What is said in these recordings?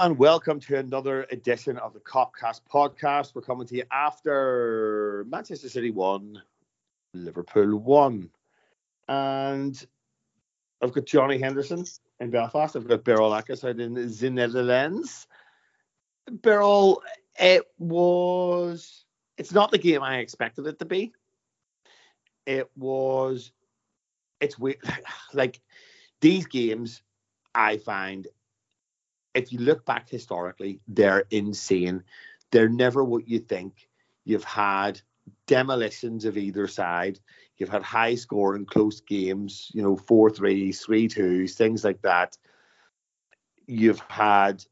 And welcome to another edition of the Copcast podcast. We're coming to you after Manchester City won, Liverpool won. And I've got Johnny Henderson in Belfast. I've got Birol Akkus out in the Netherlands. Beryl, it was, it's not the game I expected it to be. It was, it's weird. Like these games, I find if you look back historically, they're insane. They're never what you think. You've had demolitions of either side. You've had high scoring, close games, you know, 4 3s, 3 2s, things like that. You've had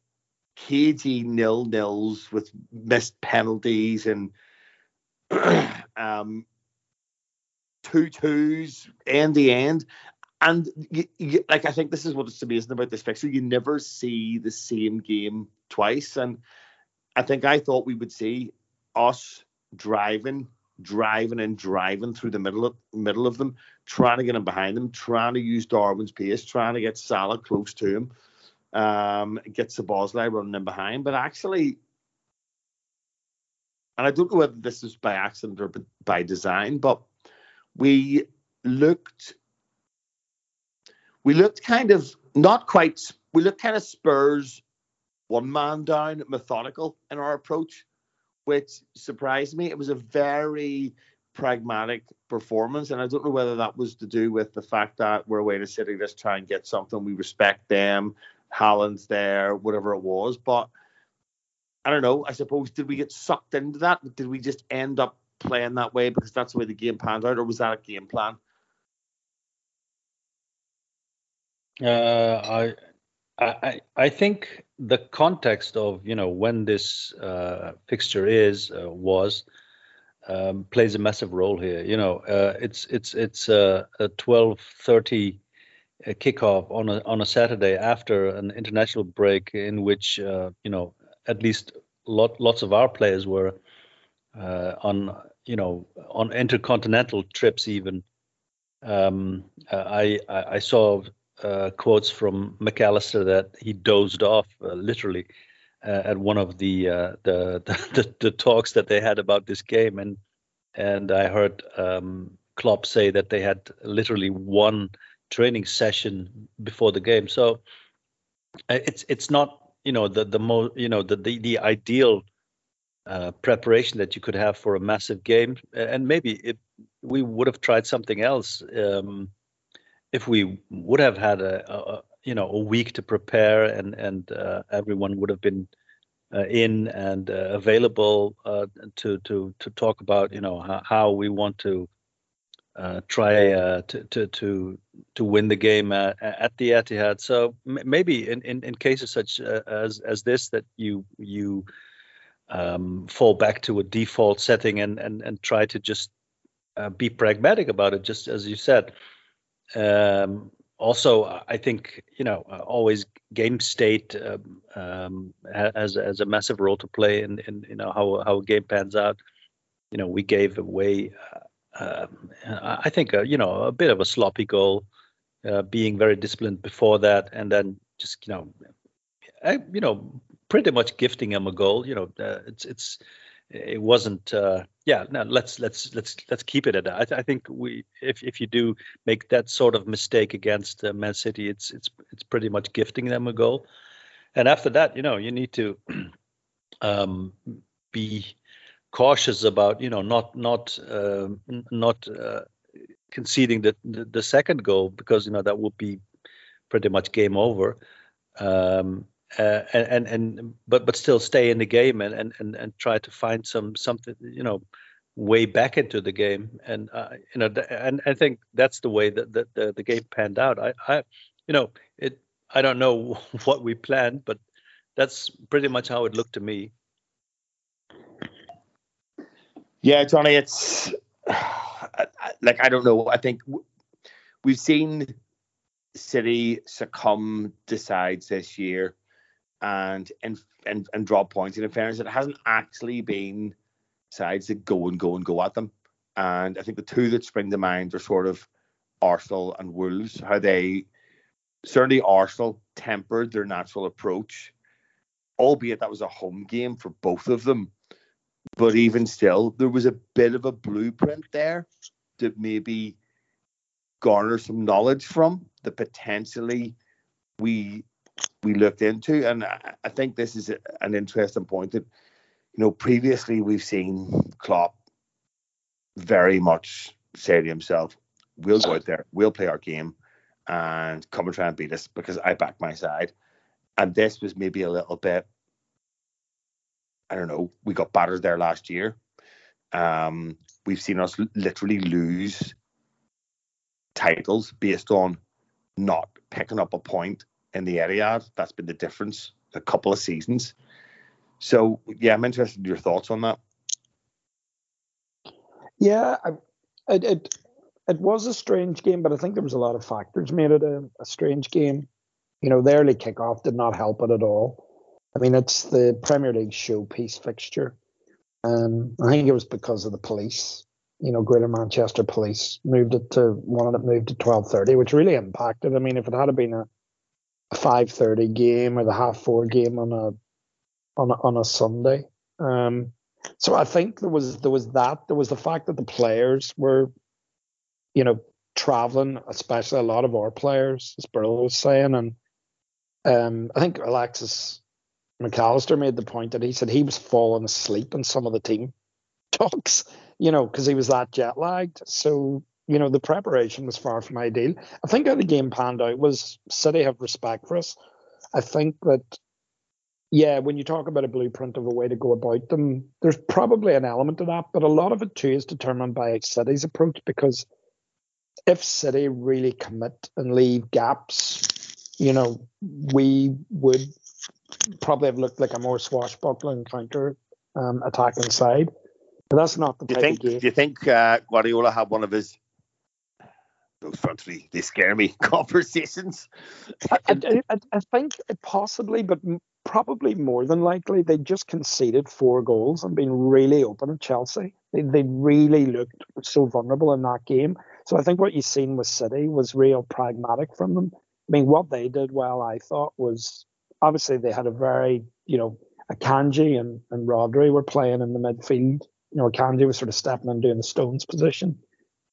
cagey nil nils with missed penalties and um, two twos in the end and you, you, like I think this is what's amazing about this fixture. You never see the same game twice, and I think I thought we would see us driving, driving, and driving through the middle of middle of them, trying to get him behind them, trying to use Darwin's pace, trying to get Salah close to him, um, get Szoboszlai running in behind. But actually, and I don't know whether this is by accident or by design, but we looked we looked kind of not quite. We looked kind of Spurs one man down, methodical in our approach, which surprised me. It was a very pragmatic performance, and I don't know whether that was to do with the fact that we're away to City, let's try and get something. We respect them. Haaland's there, whatever it was, but I don't know. I suppose did we get sucked into that? Did we just end up playing that way because that's the way the game panned out, or was that a game plan? I, I, I think the context of you know when this uh, fixture is uh, was um, plays a massive role here. You know, uh, it's it's it's a, a twelve thirty uh, kickoff on a on a Saturday after an international break in which uh, you know at least lot lots of our players were on you know on intercontinental trips even. Um, I I saw uh, quotes from McAllister that he dozed off uh, literally uh, at one of the, uh, the, the, the talks that they had about this game, and and I heard um, Klopp say that they had literally one training session before the game. So uh, it's it's not you know the the most you know the the, the ideal uh, preparation that you could have for a massive game, and maybe it, we would have tried something else. Um, if we would have had a, a, you know a week to prepare and and uh, everyone would have been uh, in and uh, available uh, to to to talk about you know how, how we want to uh, try uh, to, to to to win the game at, at the Etihad. So m- maybe in, in, in cases such as as this that you you um, fall back to a default setting and and and try to just be pragmatic about it, just as you said. Um, also, I think you know uh, always game state um, um, has has a massive role to play in, in you know how how a game pans out. You know, we gave away, uh, um, I think, uh, you know, a bit of a sloppy goal, uh, being very disciplined before that, and then just you know, I, you know, pretty much gifting him a goal. You know, uh, it's it's it wasn't uh, yeah no let's let's let's let's keep it at that. I, th- I, think we if if you do make that sort of mistake against uh, man city it's it's it's pretty much gifting them a goal. And after that you know you need to um, be cautious about you know not not uh, not conceding the, the, the second goal because you know that would be pretty much game over. Um, uh, and and but but still stay in the game and and and, and try to find some something you know way back into the game. And uh, you know and I think that's the way that, that the, the game panned out. I I you know it I don't know what we planned but that's pretty much how it looked to me. Yeah Johnny it's like I don't know. I think we've seen City succumb decides this year and and and, and drop points. In fairness, it hasn't actually been sides that go and go and go at them. And I think the two that spring to mind are sort of Arsenal and Wolves, how they certainly Arsenal tempered their natural approach albeit that was a home game for both of them. But even still, there was a bit of a blueprint there to maybe garner some knowledge from that potentially we we looked into. And I, think this is an interesting point that you know previously we've seen Klopp very much say to himself, "We'll go out there, we'll play our game, and come and try and beat us because I back my side." And this was maybe a little bit. I don't know. We got battered there last year. Um, we've seen us literally lose titles based on not picking up a point in the Etihad. That's been the difference a couple of seasons. So yeah, I'm interested in your thoughts on that. Yeah, I, it, it it was a strange game, but I think there was a lot of factors made it a, a strange game. You know, the early kickoff did not help it at all. I mean, it's the Premier League showpiece fixture. Um, I think it was because of the police. You know, Greater Manchester Police moved it to wanted it moved to twelve thirty, which really impacted. I mean, if it had been a, a five thirty game or the half four game on a on a, on a Sunday, um, so I think there was there was that. There was the fact that the players were, you know, traveling, especially a lot of our players, as Birol was saying, and um, I think Alexis McAllister made the point that he said he was falling asleep in some of the team talks, you know, because he was that jet lagged. So, you know, the preparation was far from ideal. I think how the game panned out was City have respect for us. I think that, yeah, when you talk about a blueprint of a way to go about them, there's probably an element of that, but a lot of it too is determined by City's approach because if City really commit and leave gaps, you know, we would probably have looked like a more swashbuckling counter um, attacking side. But that's not the do you think, Do you think uh, Guardiola had one of his those front three they scare me conversations? I, I, I, think possibly, but probably more than likely they just conceded four goals and been really open at Chelsea. They they really looked so vulnerable in that game. So I think what you've seen with City was real pragmatic from them. I mean, what they did well, I thought, was obviously they had a very, you know, Akanji and, and Rodri were playing in the midfield. You know, Akanji was sort of stepping and doing the Stones position.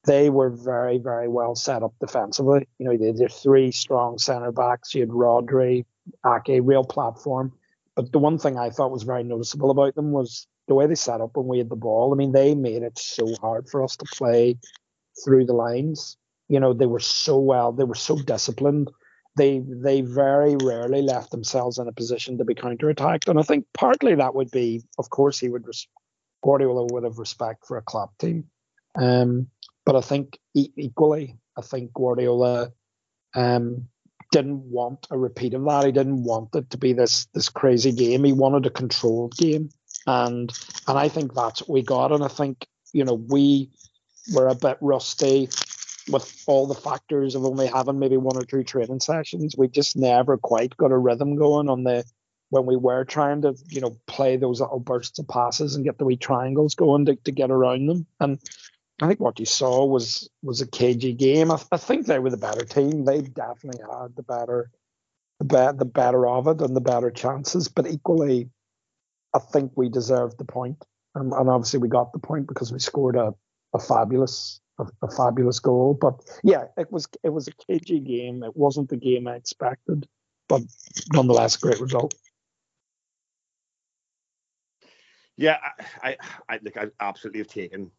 They were very, very well set up defensively. You know, they had three strong centre backs. You had Rodri, Ake, real platform. But the one thing I thought was very noticeable about them was the way they set up when we had the ball. I mean, they made it so hard for us to play through the lines. You know, they were so well, they were so disciplined they they very rarely left themselves in a position to be counterattacked. And I think partly that would be, of course, he would res- Guardiola would have respect for a club team. Um, but I think equally, I think Guardiola um, didn't want a repeat of that. He didn't want it to be this this crazy game. He wanted a controlled game, and and I think that's what we got. And I think you know we were a bit rusty with all the factors of only having maybe one or two training sessions, we just never quite got a rhythm going on the when we were trying to, you know, play those little bursts of passes and get the wee triangles going to, to get around them. And I think what you saw was was a cagey game. I, I think they were the better team. They definitely had the better the, the better of it and the better chances. But equally, I think we deserved the point. And, and obviously we got the point because we scored a, a fabulous a, a, fabulous goal. But yeah, it was it was a cagey game. It wasn't the game I expected, but nonetheless, great result. Yeah, I, I, I like I absolutely have taken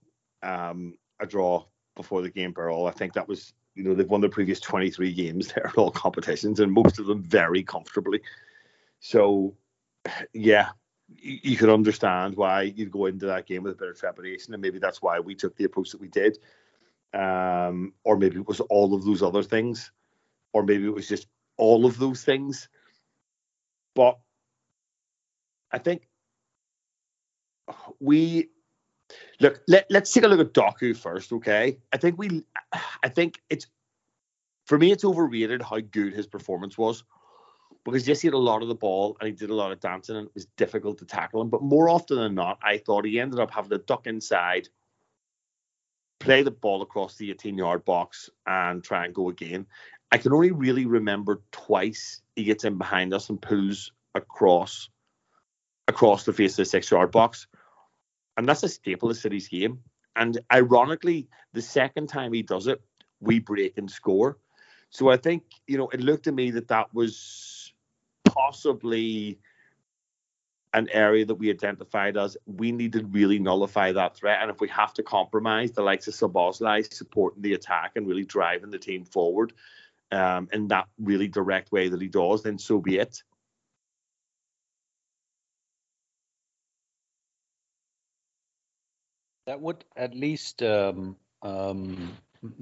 um, a draw before the game Birol. I think that was you know they've won the previous 23 games there at all competitions and most of them very comfortably. So yeah, you, you could understand why you'd go into that game with a bit of trepidation, and maybe that's why we took the approach that we did um, or maybe it was all of those other things, or maybe it was just all of those things. But I think we look. Let, let's take a look at Doku first, okay? I think we, I think it's for me, it's overrated how good his performance was because yes, he had a lot of the ball and he did a lot of dancing and it was difficult to tackle him. But more often than not, I thought he ended up having to duck inside play the ball across the 18 yard box and try and go again. I can only really remember twice he gets in behind us and pulls across across the face of the six yard box. And that's a staple of City's game. And ironically, the second time he does it, we break and score. So I think, you know, it looked to me that that was possibly an area that we identified as we need to really nullify that threat. And if we have to compromise the likes of Szoboszlai supporting the attack and really driving the team forward um, in that really direct way that he does, then so be it. That would at least um, um,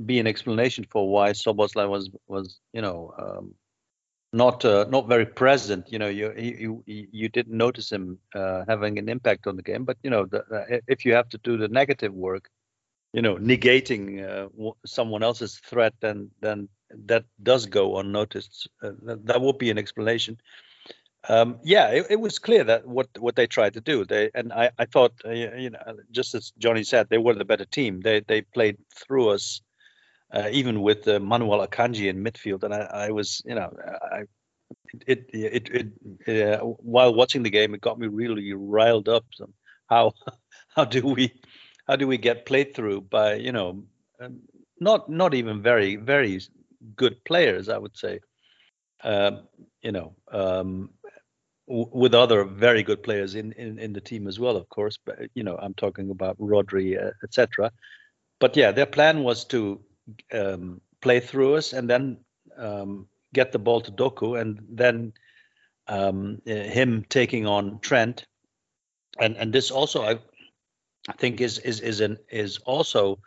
be an explanation for why Szoboszlai was was you know um, not uh, not very present. You know, you you you didn't notice him uh, having an impact on the game. But you know, the, if you have to do the negative work, you know, negating uh, someone else's threat, then then that does go unnoticed. Uh, that, that would be an explanation. Um, yeah, it, it, was clear that what what they tried to do. They and I I thought uh, you know just as Johnny said, they were the better team. They they played through us uh, even with uh, Manuel Akanji in midfield. And I, I was, you know, I, it, it, it, it while watching the game, it got me really riled up. How, how do we, how do we get played through by, you know, um, not, not even very, very good players, I would say. Um, you know, um, with other very good players in, in, in the team as well, of course. But you know, I'm talking about Rodri, uh, etc. But yeah, their plan was to um, play through us and then um, get the ball to Doku and then um, him taking on Trent. And and this also I, I think is is is an is also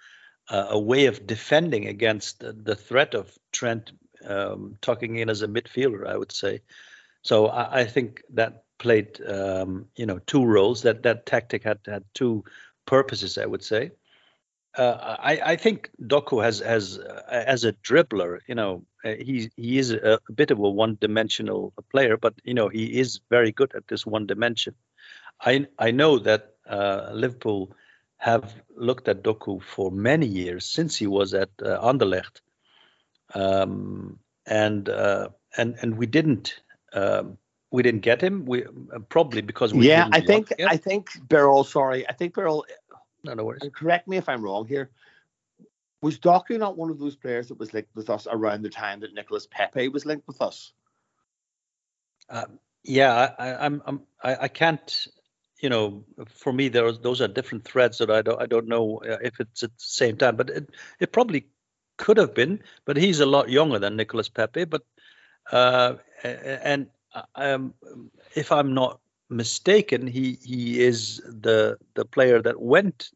uh, a way of defending against the, the threat of Trent um, tucking in as a midfielder. I would say. So I, I think that played um, you know two roles. That that tactic had had two purposes. I would say. Uh, I, I, think Doku has has uh, as a dribbler, you know, uh, he he is a, a bit of a one-dimensional player, but you know he is very good at this one dimension. I I know that uh, Liverpool have looked at Doku for many years since he was at uh, Anderlecht, um, and uh, and and we didn't um, we didn't get him. We probably because we yeah. I think I think Birol. Sorry, I think Birol no, no worries. Correct me if I'm wrong here. Was Doku not one of those players that was linked with us around the time that Nicolas Pepe was linked with us? Uh, yeah, I, I'm, I'm, I, I can't. You know, for me, there are, those are different threads that I don't, I don't know uh, if it's at the same time, but it, it probably could have been. But he's a lot younger than Nicolas Pepe. But uh, and um, if I'm not mistaken, he he is the the player that went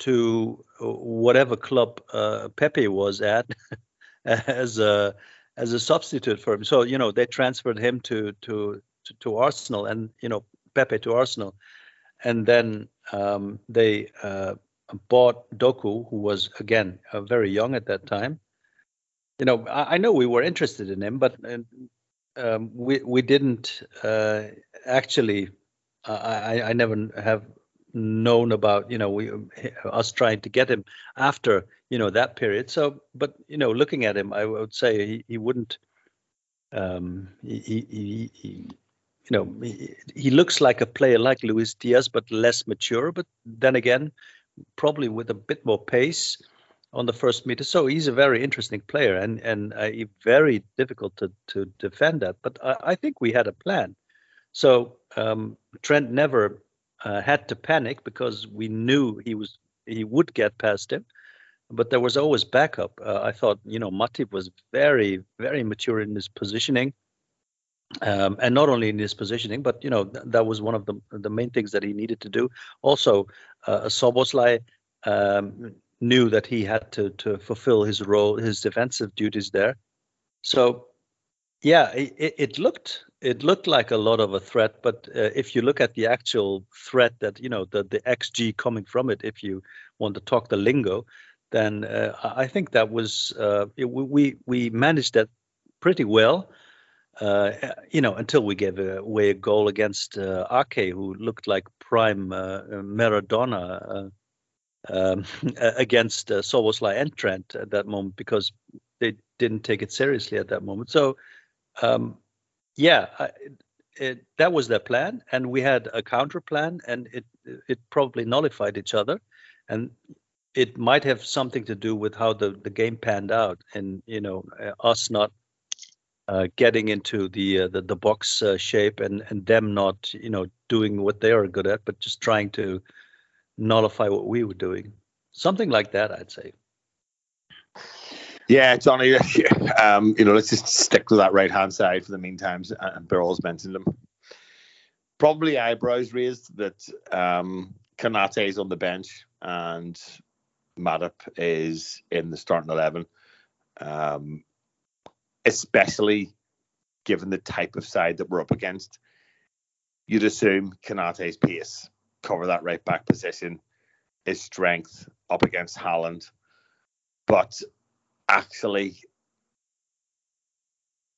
to whatever club uh, Pepe was at as a as a substitute for him. So you know they transferred him to to to, to Arsenal and you know Pepe to Arsenal, and then um, they uh, bought Doku, who was again uh, very young at that time. You know, I, I, know we were interested in him, but uh, um, we we didn't uh, actually. I I never have known about you know we us trying to get him after you know that period so but you know looking at him i would say he, he wouldn't um he, he, he you know he, he looks like a player like luis diaz but less mature but then again probably with a bit more pace on the first meter. So he's a very interesting player and and uh, very difficult to to defend that but i, I think we had a plan. So um, trent never uh, had to panic because we knew he was he would get past him but there was always backup. Uh, i thought you know matip was very very mature in his positioning um, and not only in his positioning but you know th- that was one of the the main things that he needed to do. Also uh, Szoboszlai um, knew that he had to to fulfill his role his defensive duties there so yeah it, it looked it looked like a lot of a threat, but uh, if you look at the actual threat that you know the the xG coming from it, if you want to talk the lingo, then uh, I think that was uh, it, we we managed that pretty well. Uh, you know, until we gave away a goal against uh, Ake, who looked like prime uh, Maradona um, against uh, Szoboszlai and Trent at that moment because they didn't take it seriously at that moment. So um, yeah, I, it, that was their plan, and we had a counter plan, and it it probably nullified each other, and it might have something to do with how the, the game panned out, and you know uh, us not uh, getting into the, uh, the the box uh, shape, and and them not you know doing what they are good at, but just trying to nullify what we were doing, something like that, I'd say. Yeah, Johnny. Um, you know, let's just stick to that right hand side for the meantime. And Birol's mentioned them. Probably eyebrows raised that um, Konate is on the bench and Matip is in the starting eleven. Um, especially given the type of side that we're up against, you'd assume Konate's pace, cover that right back position, his strength up against Haaland. But actually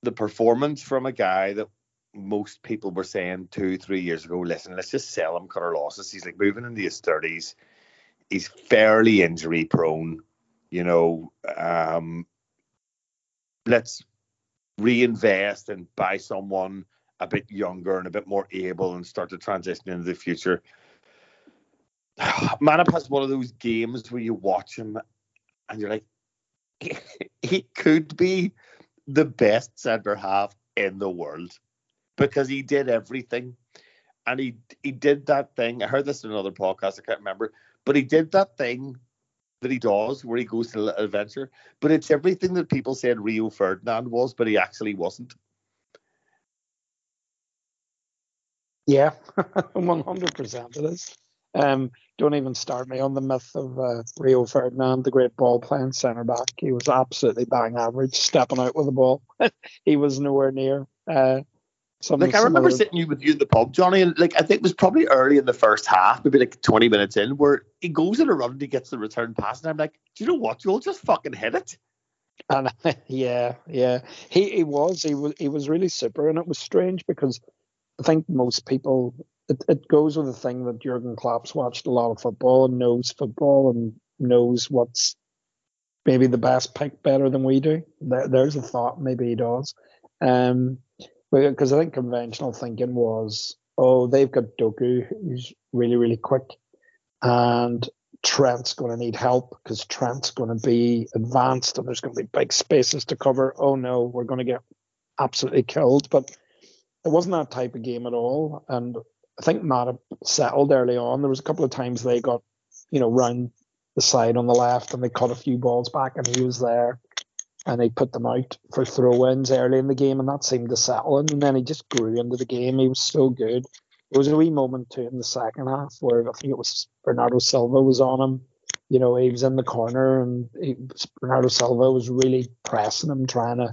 the performance from a guy that most people were saying two, three years ago, listen, let's just sell him, cut our losses. He's like moving into his thirties. He's fairly injury prone. You know, um, let's reinvest and buy someone a bit younger and a bit more able and start to transition into the future. Matip has one of those games where you watch him and you're like, he could be the best centre half in the world because he did everything. And he he did that thing. I heard this in another podcast, I can't remember, but he did that thing that he does where he goes to an adventure. But it's everything that people said Rio Ferdinand was, but he actually wasn't. Yeah, 100% it is. Um, don't even start me on the myth of uh, Rio Ferdinand, the great ball playing centre back. He was absolutely bang average, stepping out with the ball. he was nowhere near. Uh, some, like I remember other... sitting with you in the pub, Johnny, and like I think it was probably early in the first half, maybe like 20 minutes in, where he goes in a run and he gets the return pass, and I'm like, do you know what? You'll just fucking hit it. And yeah, yeah, he he was he was he was really super, and it was strange because I think most people it, it goes with the thing that Jurgen Klopp's watched a lot of football and knows football and knows what's maybe the best pick better than we do. There, there's a thought, maybe he does. Um, because I think conventional thinking was, oh, they've got Doku, who's really, really quick, and Trent's going to need help because Trent's going to be advanced and there's going to be big spaces to cover. Oh no, we're going to get absolutely killed. But it wasn't that type of game at all. And I think Matip settled early on. There was a couple of times they got, you know, round the side on the left and they cut a few balls back and he was there and he put them out for throw ins early in the game and that seemed to settle him. And then he just grew into the game. He was so good. There was a wee moment too in the second half where I think it was Bernardo Silva was on him. You know, he was in the corner and he, Bernardo Silva was really pressing him, trying to,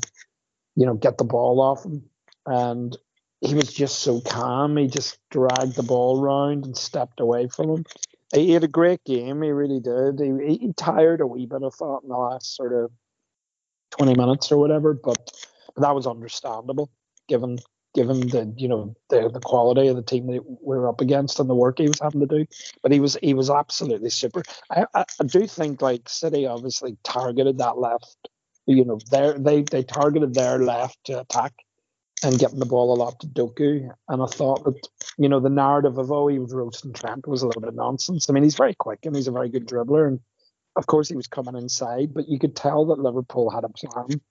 you know, get the ball off him. And he was just so calm. He just dragged the ball round and stepped away from him. He had a great game. He really did. He, he tired a wee bit, I thought, in the last sort of 20 minutes or whatever, but, that was understandable given given the you know the the quality of the team that we were up against and the work he was having to do. But he was he was absolutely super. I, I, I do think like City obviously targeted that left. You know, they they targeted their left to attack and getting the ball a lot to Doku. And I thought that, you know, the narrative of, oh, he was roasting Trent was a little bit nonsense. I mean, he's very quick and he's a very good dribbler. And of course, he was coming inside, but you could tell that Liverpool had a plan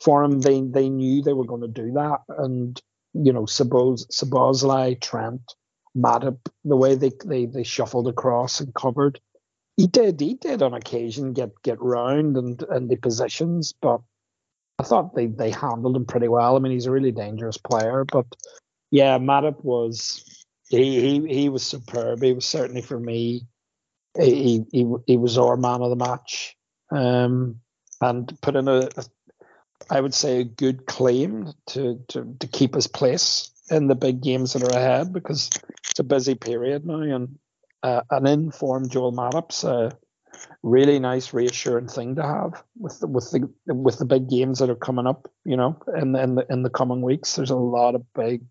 for him. They they knew they were going to do that. And, you know, Szoboszlai, Trent, Matip, the way they, they, they shuffled across and covered. He did, he did on occasion get get round and, and the positions, but I thought they, they handled him pretty well. I mean, he's a really dangerous player, but yeah, Matip was he he he was superb. He was certainly for me. He he he was our man of the match, um, and put in a, a I would say a good claim to to to keep his place in the big games that are ahead because it's a busy period now, and uh, an informed Joel Matip's uh, really nice, reassuring thing to have with the, with the with the big games that are coming up. You know, in the, in the in the coming weeks, there's a lot of big,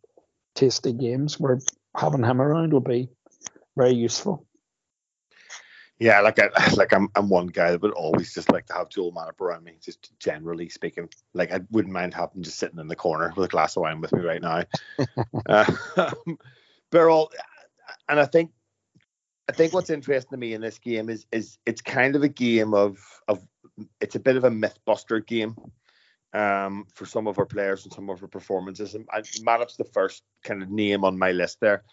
tasty games where having him around will be very useful. Yeah, like I like I'm I'm one guy that would always just like to have Joel Matip around me, just generally speaking. Like I wouldn't mind having just sitting in the corner with a glass of wine with me right now. uh, but all, and I think I think what's interesting to me in this game is is it's kind of a game of of it's a bit of a mythbuster game um, for some of our players and some of our performances. And Matip's the first kind of name on my list there.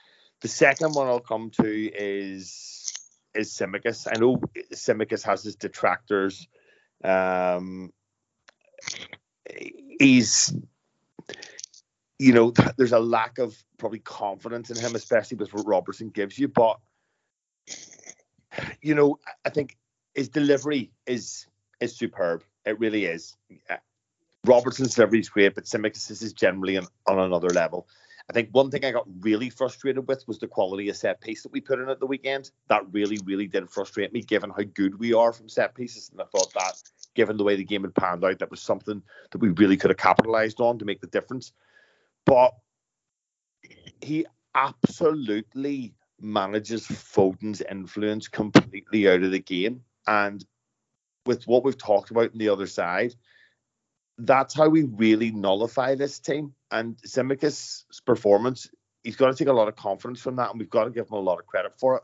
The second one I'll come to is is Tsimikas. I know Tsimikas has his detractors. Um, he's, you know, there's a lack of probably confidence in him, especially with what Robertson gives you. But, you know, I think his delivery is is superb. It really is. Uh, Robertson's delivery is great, but Tsimikas is generally on, on another level. I think one thing I got really frustrated with was the quality of set piece that we put in at the weekend. That really, really did frustrate me, given how good we are from set pieces. And I thought that, given the way the game had panned out, that was something that we really could have capitalized on to make the difference. But he absolutely manages Foden's influence completely out of the game. And with what we've talked about on the other side, that's how we really nullify this team. And Tsimikas' performance, he's got to take a lot of confidence from that, and we've got to give him a lot of credit for it.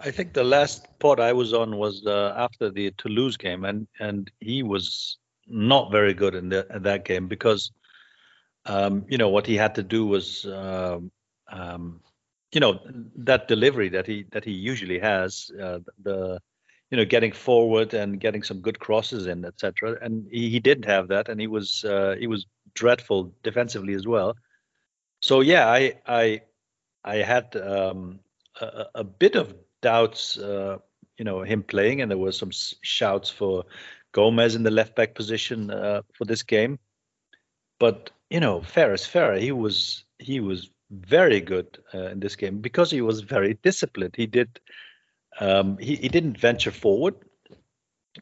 I think the last pod I was on was uh, after the Toulouse game, and and he was not very good in, the, in that game because, um, you know, what he had to do was, um, um, you know, that delivery that he that he usually has, uh, the you know, getting forward and getting some good crosses in, etc. And he, he didn't have that, and he was uh, he was dreadful defensively as well. So yeah, I I I had um, a, a, bit of doubts, uh, you know, him playing, and there were some shouts for Gomez in the left back position uh, for this game. But you know, fair is fair. He was he was very good uh, in this game because he was very disciplined. He did um, he, he didn't venture forward,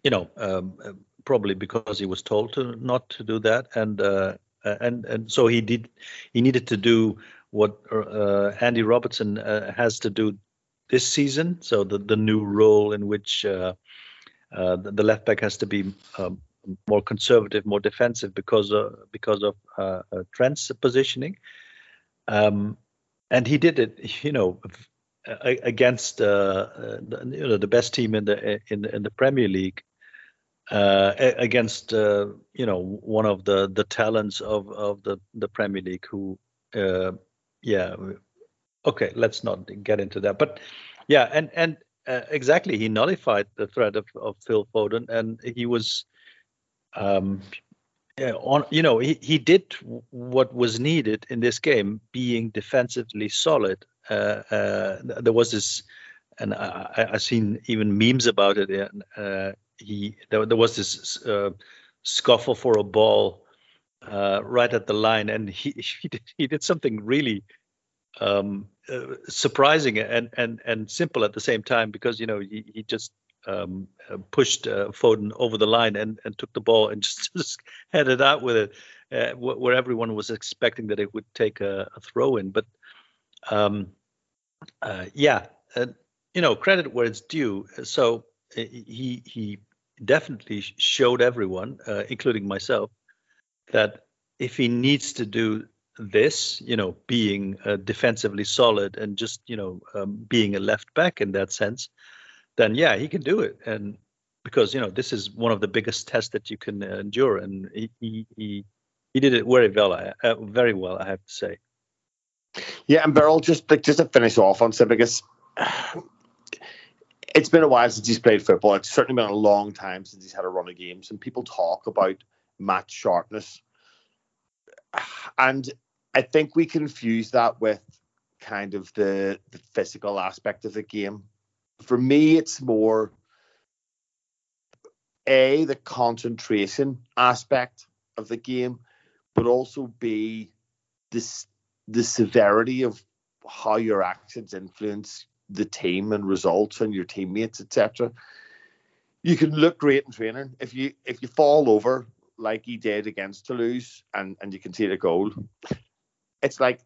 you know, um, probably because he was told to not to do that, and uh, and and so he did. He needed to do what uh, Andy Robertson uh, has to do this season. So the the new role in which uh, uh, the, the, left back has to be um, more conservative, more defensive because of because of uh, Trent's positioning. Um, and he did it, you know, against uh, uh, the, you know the best team in the in in the Premier League uh, against uh, you know one of the the talents of of the the Premier League who uh, yeah okay let's not get into that but yeah and and uh, exactly he nullified the threat of, of Phil Foden and he was um on you know he, he did what was needed in this game being defensively solid uh, uh, there was this, and I, I seen even memes about it. And uh, he there, there was this scuffle for a ball right at the line, and he he did, he did something really um, uh, surprising and and and simple at the same time because you know he, he just um, pushed uh, Foden over the line and, and took the ball and just, just headed out with it uh, where everyone was expecting that it would take a, a throw in. But um, uh, yeah, you know, credit where it's due. So uh, he he definitely showed everyone, uh, including myself, that if he needs to do this, you know, being uh, defensively solid and just you know um, being a left back in that sense, then yeah, he can do it. And because you know this is one of the biggest tests that you can endure, and he he he, did it very well, uh, very well, I have to say. Yeah, and Birol, just like just to finish off on Tsimikas, it's been a while since he's played football. It's certainly been a long time since he's had a run of games, and people talk about match sharpness, and I think we confuse that with kind of the the physical aspect of the game. For me, it's more a the concentration aspect of the game, but also b this the severity of how your actions influence the team and results and your teammates, etc. You can look great in training. If you if you fall over like he did against Toulouse and, and you can see the goal, it's like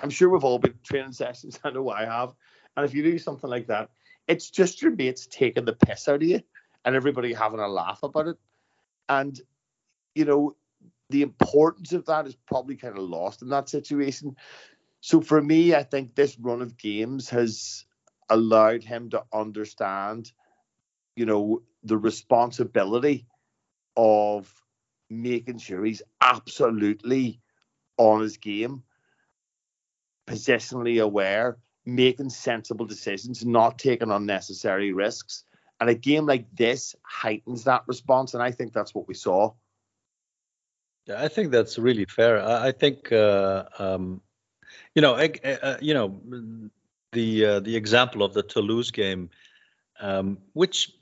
I'm sure we've all been training sessions. I know I have. And if you do something like that, it's just your mates taking the piss out of you and everybody having a laugh about it. And, you know, the importance of that is probably kind of lost in that situation. So for me, I think this run of games has allowed him to understand, you know, the responsibility of making sure he's absolutely on his game, positionally aware, making sensible decisions, not taking unnecessary risks. And a game like this heightens that response, and I think that's what we saw. Yeah, I think that's really fair. I, I think, uh, um, you know, uh, you know, the uh, the example of the Toulouse game, um, which,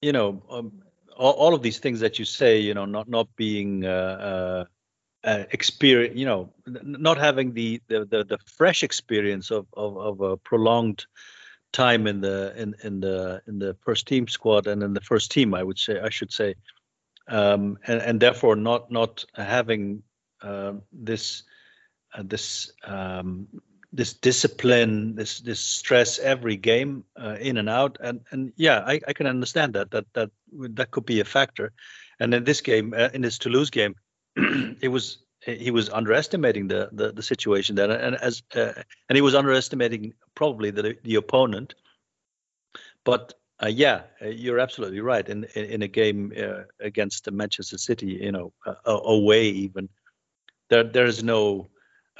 you know, um, all, all, of these things that you say, you know, not not being uh, experience, you know, not having the, the the, the fresh experience of, of of a prolonged time in the in in the in the first team squad and in the first team, I would say, I should say, um, and and therefore not not having uh, this uh, this um, this discipline, this this stress every game uh, in and out, and and yeah, I, I can understand that that that that could be a factor. And in this game, uh, in this Toulouse game, it was he was underestimating the the, the situation there, and as uh, and he was underestimating probably the the opponent. But uh, yeah, uh, you're absolutely right. In in, in a game uh, against Manchester City, you know, away even, there there is no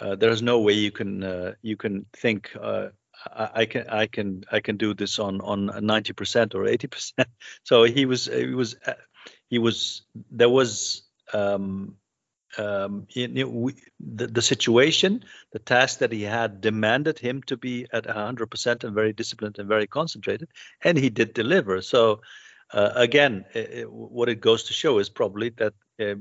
uh, there's no way you can uh, you can think uh, I, I, can I can I can do this on on 90% or 80%. So he was he was uh, he was there was um, um, we, the, the situation, the task that he had demanded him to be at 100% and very disciplined and very concentrated, and he did deliver. So uh, again, it, what it goes to show is probably that uh,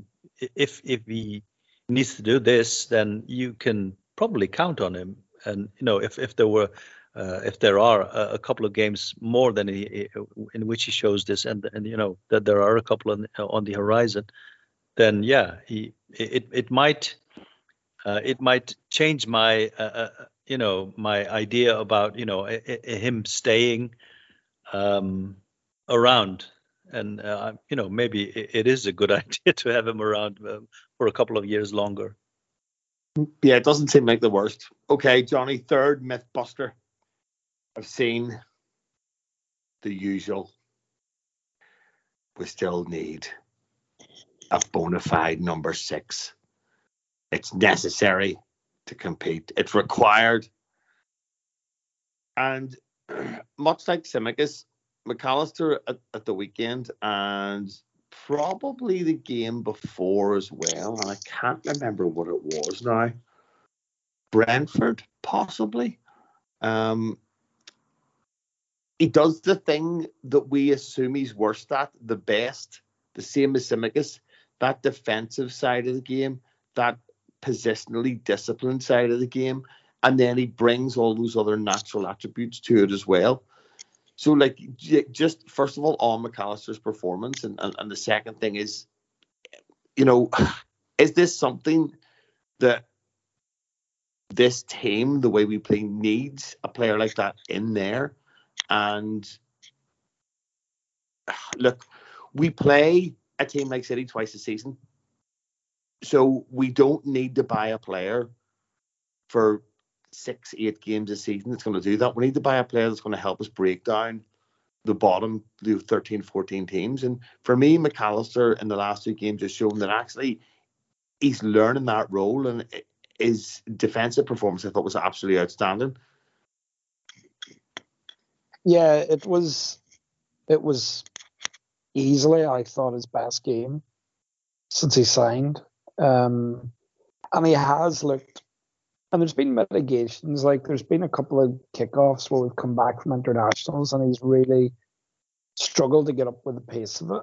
if if he needs to do this, then you can probably count on him. And you know, if if there were uh, if there are a, a, couple of games more than he, in which he shows this, and and you know that there are a couple on, on the horizon, then yeah, he it it might uh, it might change my uh, uh you know my idea about you know him staying um, around and uh, you know maybe it is a good idea to have him around um, for a couple of years longer. Yeah, it doesn't seem like the worst. Okay, Johnny, third myth buster. I've seen the usual. We still need a bona fide number six. It's necessary to compete. It's required. And much like Tsimikas, McAllister at, at the weekend and probably the game before as well, and I can't remember what it was now. Brentford, possibly. Um, he does the thing that we assume he's worst at the best, the same as Tsimikas, that defensive side of the game, that positionally disciplined side of the game, and then he brings all those other natural attributes to it as well. So, like, just first of all, on McAllister's performance, and, and, and the second thing is, you know, is this something that this team, the way we play, needs a player like that in there? And look, we play a team like City twice a season. So we don't need to buy a player for six, eight games a season that's going to do that. We need to buy a player that's going to help us break down the bottom the 13, 14 teams. And for me, McAllister in the last two games has shown that actually he's learning that role and his defensive performance I thought was absolutely outstanding. Yeah, it was it was easily I thought his best game since he signed. Um, and he has looked and there's been mitigations, like there's been a couple of kickoffs where we've come back from internationals and he's really struggled to get up with the pace of it.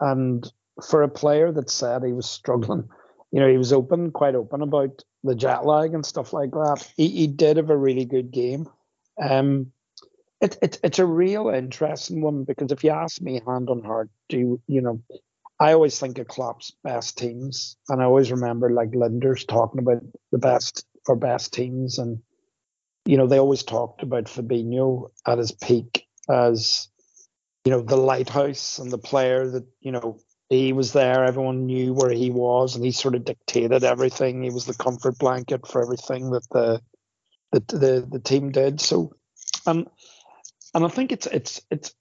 And for a player that said he was struggling, you know, he was open, quite open about the jet lag and stuff like that. He, he did have a really good game. Um, it, it, it's a real interesting one because if you ask me hand on heart, do you, you know, I always think of Klopp's best teams, and I always remember like Lijnders talking about the best our best teams, and you know they always talked about Fabinho at his peak as you know the lighthouse and the player that you know he was there. Everyone knew where he was, and he sort of dictated everything. He was the comfort blanket for everything that the the the, the team did. So, and and I think it's it's it's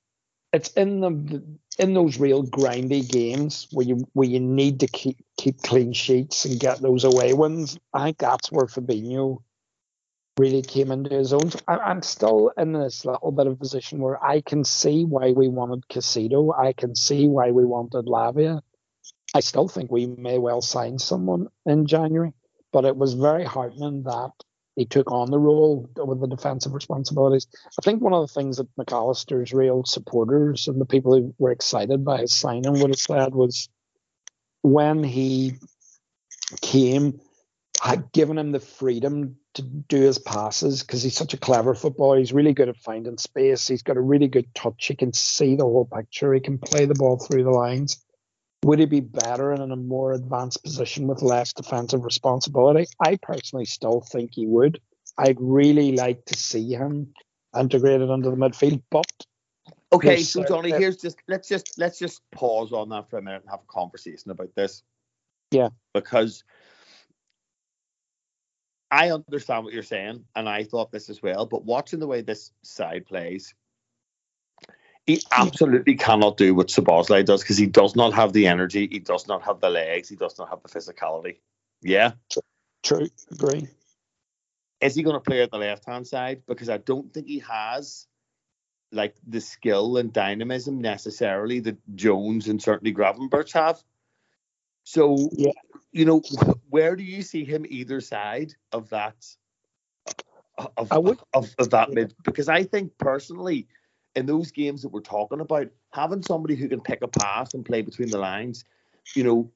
it's in the in those real grindy games where you where you need to keep keep clean sheets and get those away wins. I think that's where Fabinho really came into his own. I, am still in this little bit of position where I can see why we wanted Caicedo. I can see why we wanted Lavia. I still think we may well sign someone in January, but it was very heartening that he took on the role with the defensive responsibilities. I think one of the things that McAllister's real supporters and the people who were excited by his signing would have said was when he came, had given him the freedom to do his passes because he's such a clever footballer. He's really good at finding space. He's got a really good touch. He can see the whole picture. He can play the ball through the lines. Would he be better and in a more advanced position with less defensive responsibility? I personally still think he would. I'd really like to see him integrated under the midfield, but Okay, so Johnny, here's just let's just let's just pause on that for a minute and have a conversation about this. Yeah. Because I understand what you're saying, and I thought this as well, but watching the way this side plays, he absolutely cannot do what Szoboszlai does because he does not have the energy, he does not have the legs, he does not have the physicality. Yeah. True. Agree. Is he going to play at the left hand side? Because I don't think he has like the skill and dynamism necessarily that Jones and certainly Gravenberch have. So, yeah. you know, where do you see him either side of that of, would, of, of, that mid? Because I think personally, in those games that we're talking about, having somebody who can pick a pass and play between the lines, you know,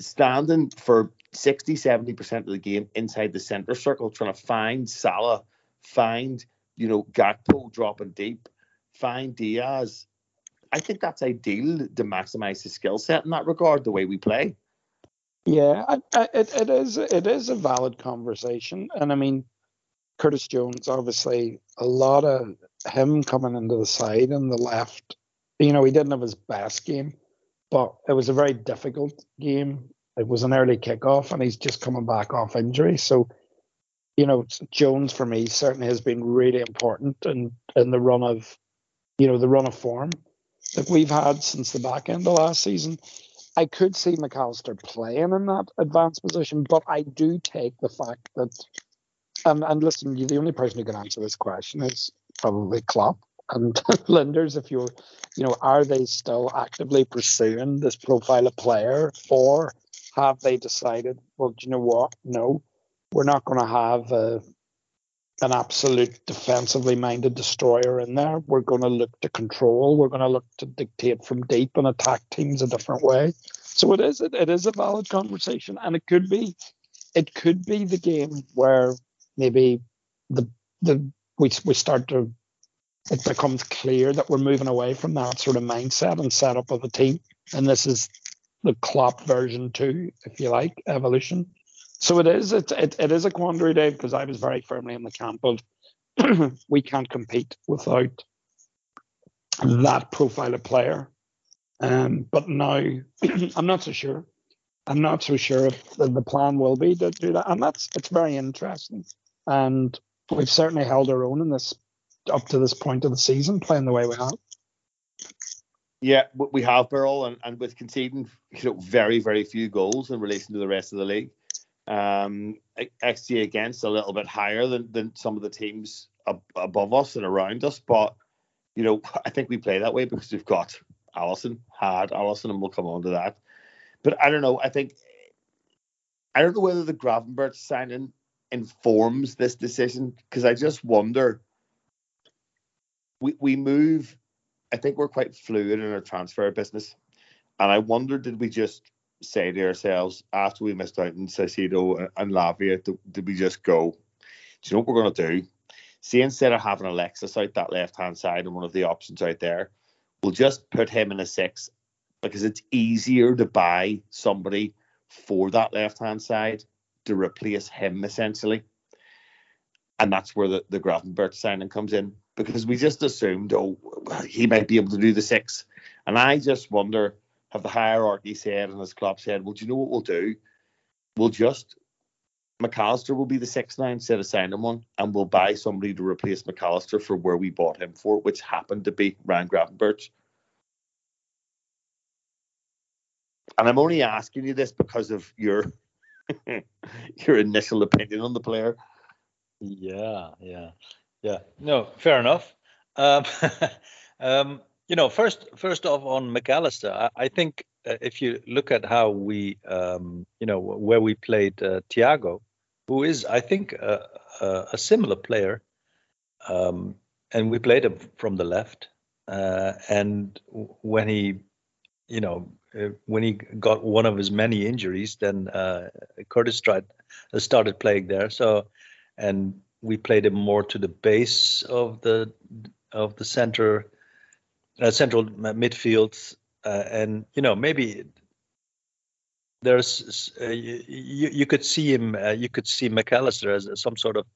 standing for 60, 70% of the game inside the centre circle, trying to find Salah, find, you know, Gakpo dropping deep, find Diaz. I think that's ideal to maximise his skill set in that regard, the way we play. Yeah, I, I, it, it is it is a valid conversation, and I mean, Curtis Jones, obviously, a lot of him coming into the side and the left. You know, he didn't have his best game, but it was a very difficult game. It was an early kickoff, and he's just coming back off injury. So, you know, Jones for me certainly has been really important in in the run of, you know, the run of form that we've had since the back end of last season. I could see McAllister playing in that advanced position, but I do take the fact that, and, and listen, the only person who can answer this question is probably Klopp and Lijnders. If you're, you know, are they still actively pursuing this profile of player, or have they decided, well, do you know what? No, we're not going to have a, an absolute defensively minded destroyer in there. We're going to look to control. We're going to look to dictate from deep and attack teams a different way. So it is it, it is a valid conversation, and it could be it could be the game where maybe the the we we start to it becomes clear that we're moving away from that sort of mindset and setup of the team, and this is the Klopp version two, if you like, evolution. So it is it it, it is a quandary, Dave, because I was very firmly in the camp of we can't compete without that profile of player. Um, but now I'm not so sure. I'm not so sure if the, the plan will be to do that, and that's it's very interesting. And we've certainly held our own in this up to this point of the season, playing the way we have. Yeah, we have Birol, and, and with conceding you know very very few goals in relation to the rest of the league, um, XG against a little bit higher than, than some of the teams ab- above us and around us, but you know I think we play that way because we've got Alisson, had Alisson, and we'll come on to that. But I don't know. I think I don't know whether the Gravenberch signing informs this decision because I just wonder. We we move. I think we're quite fluid in our transfer business, and I wonder did we just say to ourselves after we missed out on Caicedo and Lavia, did, we just go? Do you know what we're going to do? See, instead of having Alexis out that left hand side and one of the options out there, we'll just put him in a six because it's easier to buy somebody for that left hand side to replace him essentially. And that's where the, the Gravenberch signing comes in because we just assumed, oh, he might be able to do the six. And I just wonder, have the hierarchy said and as club said, well, do you know what we'll do? We'll just McAllister will be the six now instead of signing one, and we'll buy somebody to replace McAllister for where we bought him for, which happened to be Ryan Gravenberch. And I'm only asking you this because of your your initial opinion on the player. Yeah, yeah, yeah. No, fair enough. Um, um, you know, first first off on McAllister, I, I think uh, if you look at how we, um, you know, where we played uh, Thiago, who is, I think, a, similar player, um, and we played him from the left. Uh, and when he, you know, when he got one of his many injuries, then uh, Curtis tried, uh, started playing there. So, and we played him more to the base of the of the center, uh, central midfield, uh, and you know maybe there's uh, you, you could see him, you could see McAllister as some sort of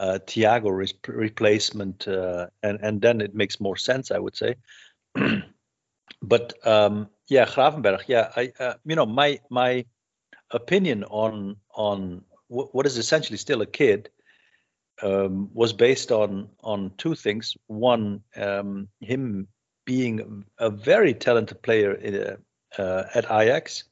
uh, Thiago re- replacement, uh, and and then it makes more sense, I would say. but um, yeah, Gravenberch. Yeah, I uh, you know my my opinion on on w- what is essentially still a kid um, was based on on two things. One, um, him being a very talented player in, uh, at Ajax,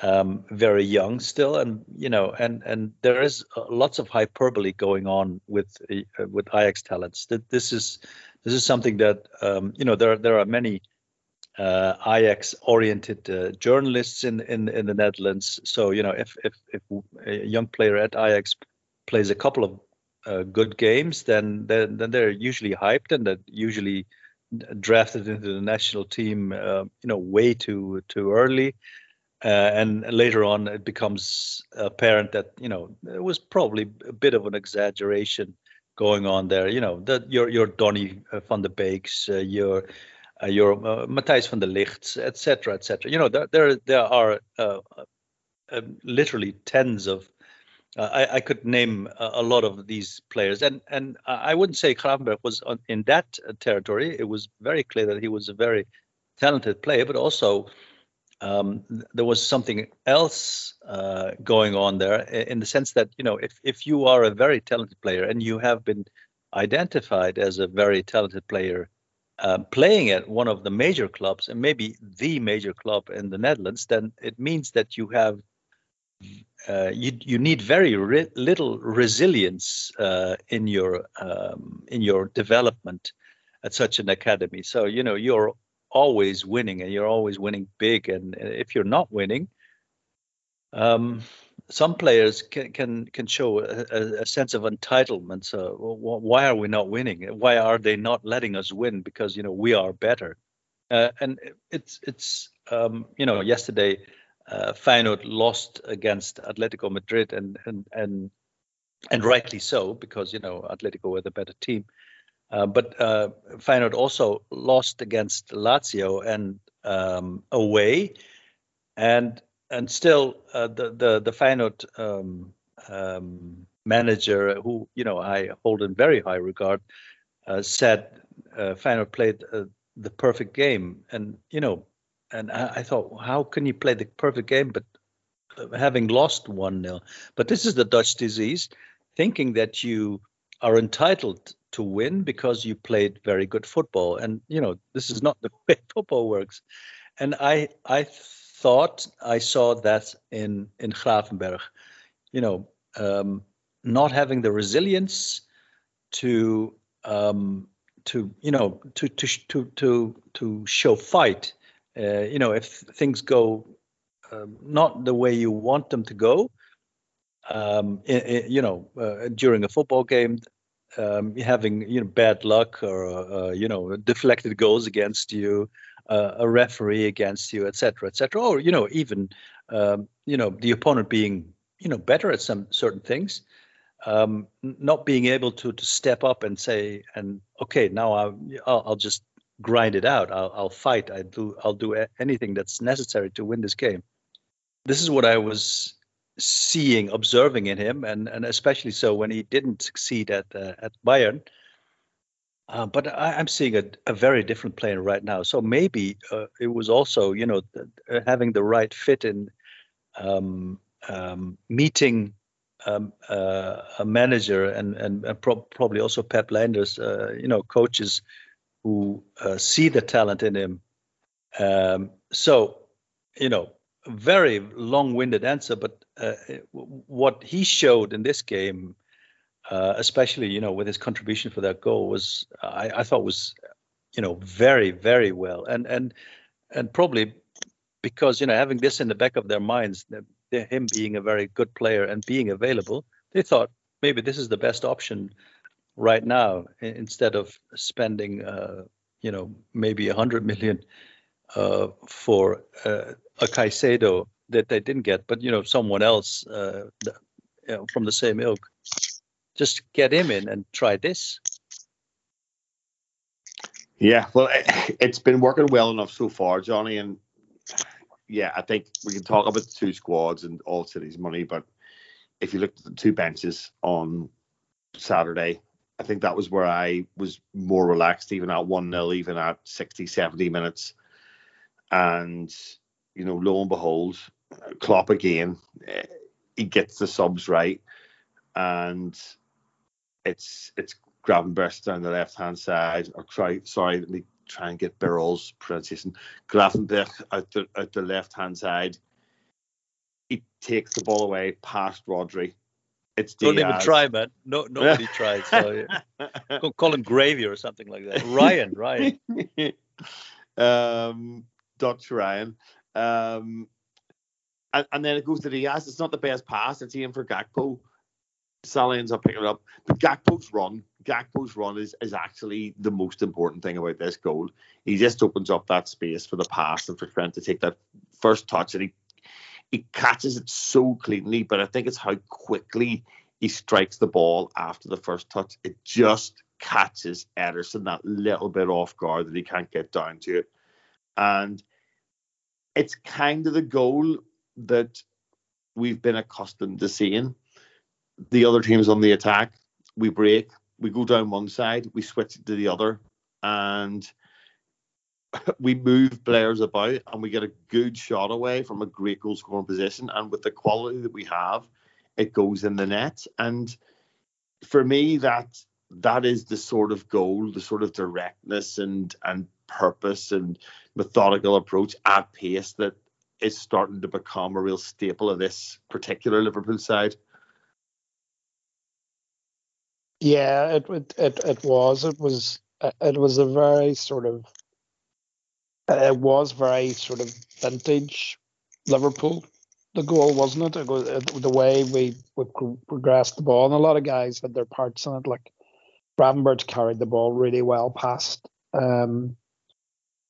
um, very young still, and you know, and and there is uh, lots of hyperbole going on with uh, with Ajax talents. That this is this is something that um, you know there there are many uh, Ajax-oriented uh, journalists in, in in the Netherlands. So you know, if if if a young player at Ajax plays a couple of uh, good games, then, then then they're usually hyped and that usually drafted into the national team, uh, you know, way too too early. Uh, and later on, it becomes apparent that you know it was probably a bit of an exaggeration going on there. You know, that your your Donny van der Beeks, your uh, your uh, Matthijs van der Ligts, etc., etc. You know, there there, there are uh, uh, literally tens of. Uh, I, I, could name a, lot of these players, and and I wouldn't say Gravenberch was on, in that territory. It was very clear that he was a very talented player, but also um, there was something else uh, going on there in the sense that you know if if you are a very talented player and you have been identified as a very talented player uh, playing at one of the major clubs and maybe the major club in the Netherlands, then it means that you have uh, you you need very re- little resilience uh, in your um, in your development at such an academy. So you know you're always winning and you're always winning big. And if you're not winning, um, some players can can can show a, a sense of entitlement. So why are we not winning? Why are they not letting us win? Because you know we are better. Uh, and it's it's um, you know yesterday uh, Feyenoord lost against Atletico Madrid and and and and rightly so because you know Atletico were the better team. Uh, but uh, Feyenoord also lost against Lazio and um, away, and and still uh, the the the Feyenoord um, um, manager, who you know I hold in very high regard, uh, said uh, Feyenoord played uh, the perfect game, and you know, and I, I, thought, how can you play the perfect game, but uh, having lost one 0 But this is the Dutch disease, thinking that you are entitled to win because you played very good football, and you know this is not the way football works. And I I thought I saw that in in Gravenberch. You know, um, not having the resilience to um, to you know to to to to to show fight. Uh, you know, if things go um, not the way you want them to go, um, you know, uh, during a football game, um, having you know bad luck or uh, you know deflected goals against you, uh, a referee against you, etc., etc., or you know even um, you know the opponent being you know better at some certain things, um, not being able to to step up and say and okay now I'll I'll, just grind it out. I'll, I'll fight. I do I'll do anything that's necessary to win this game. This is what I was seeing, observing in him, and and especially so when he didn't succeed at uh, at Bayern. Uh, but I, am seeing a, a, very different player right now. So maybe uh, it was also, you know, uh, having the right fit in um, um, meeting um, uh, a manager and and, and pro- probably also Pep Lijnders, uh, you know, coaches who see the talent in him. Um, so, you know, very long-winded answer, but what he showed in this game, uh, especially you know with his contribution for that goal, was I, I, thought was you know very very well, and and and probably because you know having this in the back of their minds, him being a very good player and being available, they thought maybe this is the best option right now instead of spending uh, you know maybe a hundred million uh, for uh, a Caicedo that they didn't get, but you know someone else uh, you know, from the same ilk. Just get him in and try this. Yeah, well, it, it's been working well enough so far, Johnny, and yeah, I think we can talk about the two squads and all cities' money, but if you look at the two benches on Saturday, I think that was where I was more relaxed, even at 1 0, even at 60, 70 minutes. And you know, lo and behold, Klopp again, eh, he gets the subs right, and it's it's Gravenberch down the left hand side. Or try, sorry, let me try and get Birol's pronunciation. Gravenberch out the out the left hand side. He takes the ball away past Rodri. It's Diaz. Don't even try, man. No, nobody tried. So yeah. call him Gravy or something like that. Ryan, Ryan. um, Dutch Ryan. Um, and, and, then it goes to Diaz. It's not the best pass. It's in for Gakpo. Salah ends up picking it up. But Gakpo's run, Gakpo's run is, is actually the most important thing about this goal. He just opens up that space for the pass and for Trent to take that first touch, and he he catches it so cleanly. But I think it's how quickly he strikes the ball after the first touch. It just catches Ederson that little bit off guard that he can't get down to it. And it's kind of the goal that we've been accustomed to seeing. The other teams on the attack, we break, we go down one side, we switch to the other, and we move players about and we get a good shot away from a great goal scoring position. And with the quality that we have, it goes in the net. And for me, that that is the sort of goal, the sort of directness and and purpose and methodical approach at pace that is starting to become a real staple of this particular Liverpool side. Yeah, it it it was it was it was a very sort of it was very sort of vintage Liverpool. The goal wasn't it? It was the way we we progressed the ball, and a lot of guys had their parts in it. Like Gravenberch carried the ball really well past um,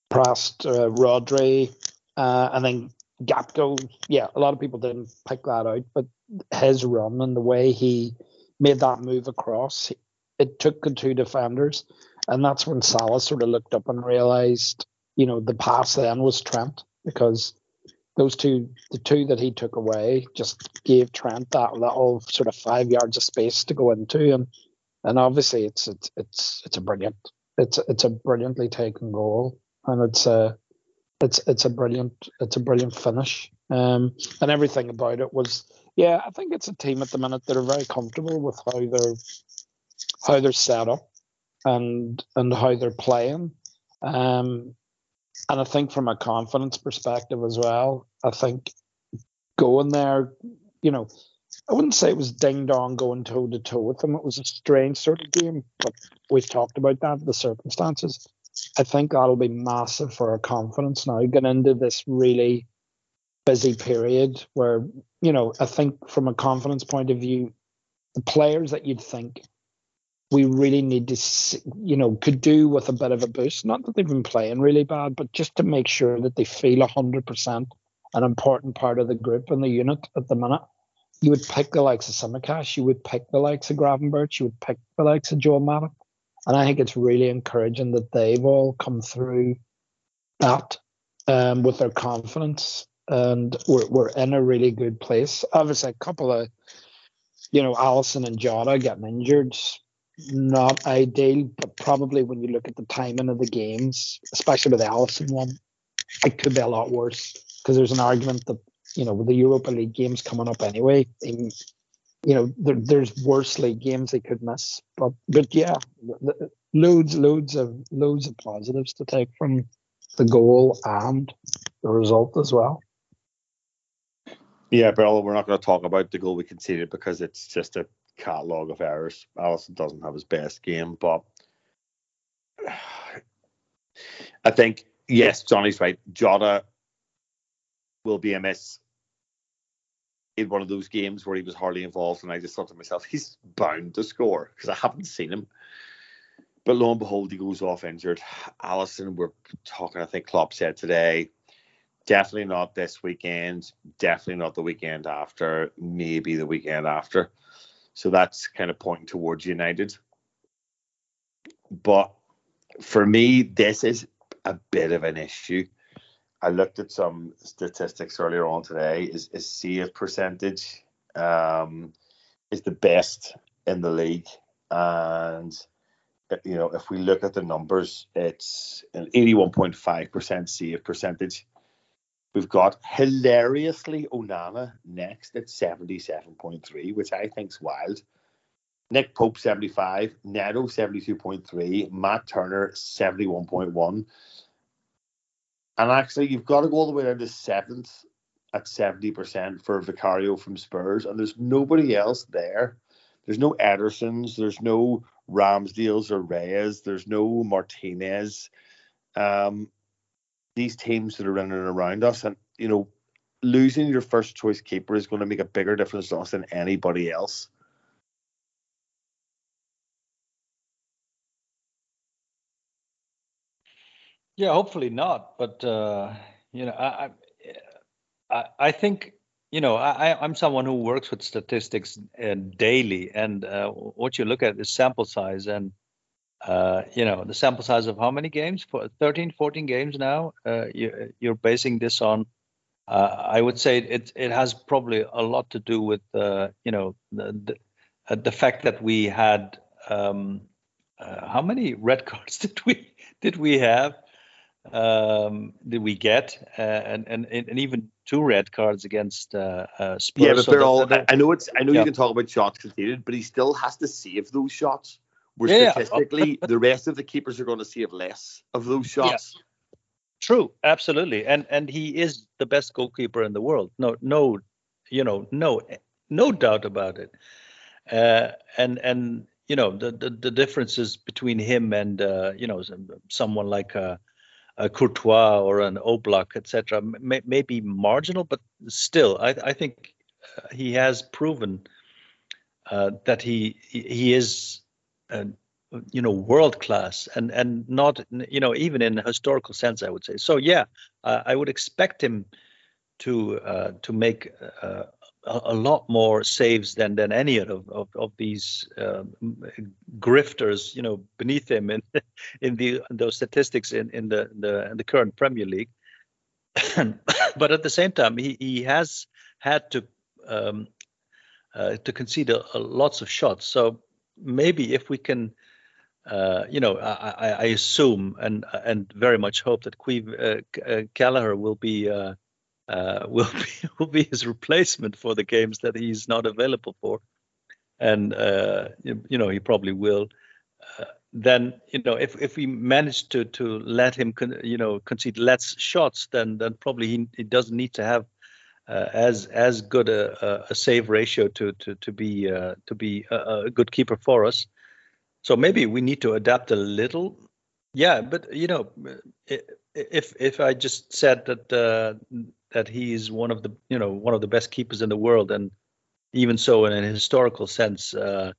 past uh, Rodri, uh, and then Gakpo. Yeah, a lot of people didn't pick that out, but his run and the way he made that move across, it took the two defenders, and that's when Salah sort of looked up and realised, you know, the pass then was Trent because those two, the two that he took away, just gave Trent that little sort of five yards of space to go into, and and obviously it's it's it's it's a brilliant, it's it's a brilliantly taken goal and it's a it's it's a brilliant it's a brilliant finish. Um, and everything about it was yeah. I think it's a team at the minute that are very comfortable with how they're how they're set up and and how they're playing. Um, and I think from a confidence perspective as well, I think going there, you know, I wouldn't say it was ding dong going toe to toe with them. It was a strange sort of game, but we've talked about that, the circumstances. I think that'll be massive for our confidence now, getting into this really busy period where, you know, I think from a confidence point of view, the players that you'd think we really need to, you know, could do with a bit of a boost. Not that they've been playing really bad, but just to make sure that they feel 100% an important part of the group and the unit at the minute. You would pick the likes of Tsimikas, you would pick the likes of Gravenberch, you would pick the likes of Joe Matip. And I think it's really encouraging that they've all come through that um, with their confidence and we're we're in a really good place. Obviously, a couple of you know Alisson and Jota getting injured, not ideal, but probably when you look at the timing of the games, especially with the Alisson one, it could be a lot worse because there's an argument that you know with the Europa League games coming up anyway, you know there, there's worse league games they could miss. But but yeah, loads loads of loads of positives to take from the goal and the result as well. Yeah, Bill, we're not going to talk about the goal we conceded because it's just a catalogue of errors. Alisson doesn't have his best game, but I think, yes, Johnny's right. Jota will be a miss in one of those games where he was hardly involved, and I just thought to myself, he's bound to score because I haven't seen him. But lo and behold, he goes off injured. Alisson, we're talking, I think Klopp said today, definitely not this weekend, definitely not the weekend after, maybe the weekend after. So that's kind of pointing towards United. But for me, this is a bit of an issue. I looked at some statistics earlier on today. Is, is save percentage um, is the best in the league, and you know if we look at the numbers, it's an 81.5% save percentage. We've got hilariously Onana next at 77.3, which I think's wild. Nick Pope 75, Neto 72.3, Matt Turner 71.1. And actually, you've got to go all the way down to seventh at 70% for Vicario from Spurs, and there's nobody else there. There's no Edersons, there's no Ramsdales or Rayas, there's no Martinez. Um, these teams that are running around us, and you know, losing your first choice keeper is going to make a bigger difference to us than anybody else. Yeah, hopefully not. But uh, you know, I, I, I think you know, I, I'm someone who works with statistics uh, daily, and uh, what you look at is sample size, and uh, you know, the sample size of how many games? For 13, 14 games now. Uh, you, you're basing this on. Uh, I would say it it has probably a lot to do with uh, you know the the, the, fact that we had um, how many red cards did we did we have? um, did we get, uh, and, and and even two red cards against uh, uh, Spurs. Yeah, but they're so all. They're, I know it's. I know yeah. you can talk about shots conceded, but he still has to save those shots. Where yeah, statistically, yeah. the rest of the keepers are going to save less of those shots. Yeah. True, absolutely, and and he is the best goalkeeper in the world. No, no, you know, no, no doubt about it. Uh, and and you know the, the the differences between him and uh, you know someone like. Uh, a Courtois or an Oblak, etc., may, may be marginal, but still, I, I think uh, he has proven uh, that he he is, uh, you know, world class, and and not you know even in a historical sense, I would say. So yeah, I would expect him to uh, to make uh, a, a, lot more saves than than any of of, of these um, grifters, you know, beneath him in in the those statistics in in the the, in the current Premier League. but at the same time, he he has had to um, uh, to concede a, a lots of shots. So maybe if we can. Uh, you know, I, I, assume and and very much hope that Caoimh uh, uh Kelleher will be uh, uh, will be will be his replacement for the games that he's not available for, and uh, you, you, know he probably will. Uh, then you know if if we manage to to let him con- you know concede less shots, then then probably he, he doesn't need to have uh, as as good a, a, save ratio to to to be uh, to be a, a good keeper for us. So maybe we need to adapt a little. Yeah, but you know, if if I just said that uh, that he's one of the you know one of the best keepers in the world, and even so in a historical sense, uh,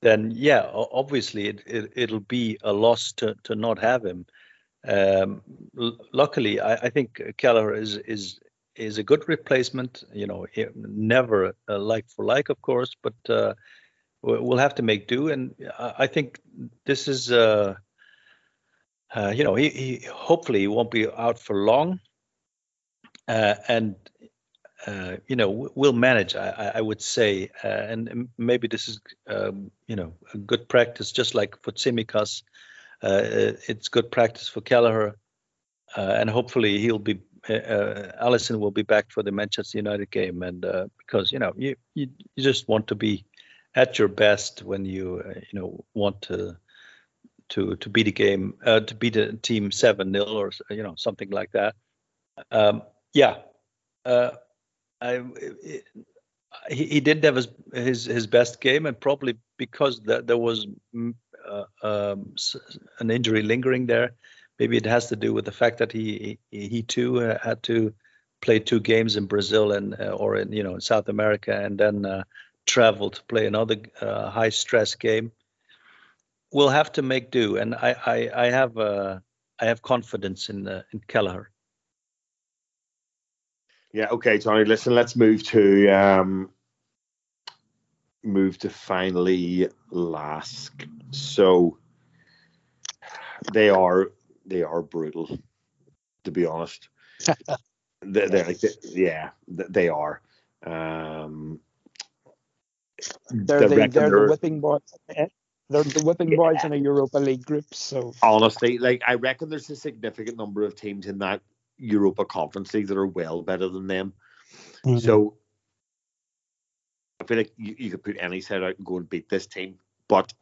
then yeah, obviously it, it it'll be a loss to to not have him. Um, l- luckily, I, I think Kelleher is is is a good replacement. You know, never like for like, of course, but uh, we'll have to make do. And I think this is, uh, uh, you know, he, he hopefully he won't be out for long uh, and uh, you know we'll manage. I, I would say, and maybe this is um, you know a good practice, just like for Tsimikas. It's good practice for Kelleher, and hopefully he'll be. Alisson will be back for the Manchester United game, and because you know you, you you just want to be at your best when you you know want to to to beat a game uh, to beat a team seven 0 or you know something like that. Um, yeah, uh, I, it, he, he did have his, his his best game, and probably because that there was mm, uh, um, an injury lingering there. Maybe it has to do with the fact that he he, too uh, had to play two games in Brazil and uh, or in you know in South America, and then uh, travel to play another uh, high stress game. We'll have to make do, and I I, I have I have confidence in in Kelleher. Yeah. Okay, Tony. Listen, let's move to um, move to finally LASK. So they are they are brutal, to be honest. they, they're like, yeah, they are. Um, they're the, they're, they're the whipping boys. They're the whipping yeah. boys in a Europa League group. So honestly, like I reckon there's a significant number of teams in that Europa Conference League that are well better than them. Mm-hmm. So I feel like you, you could put any side out and go and beat this team. But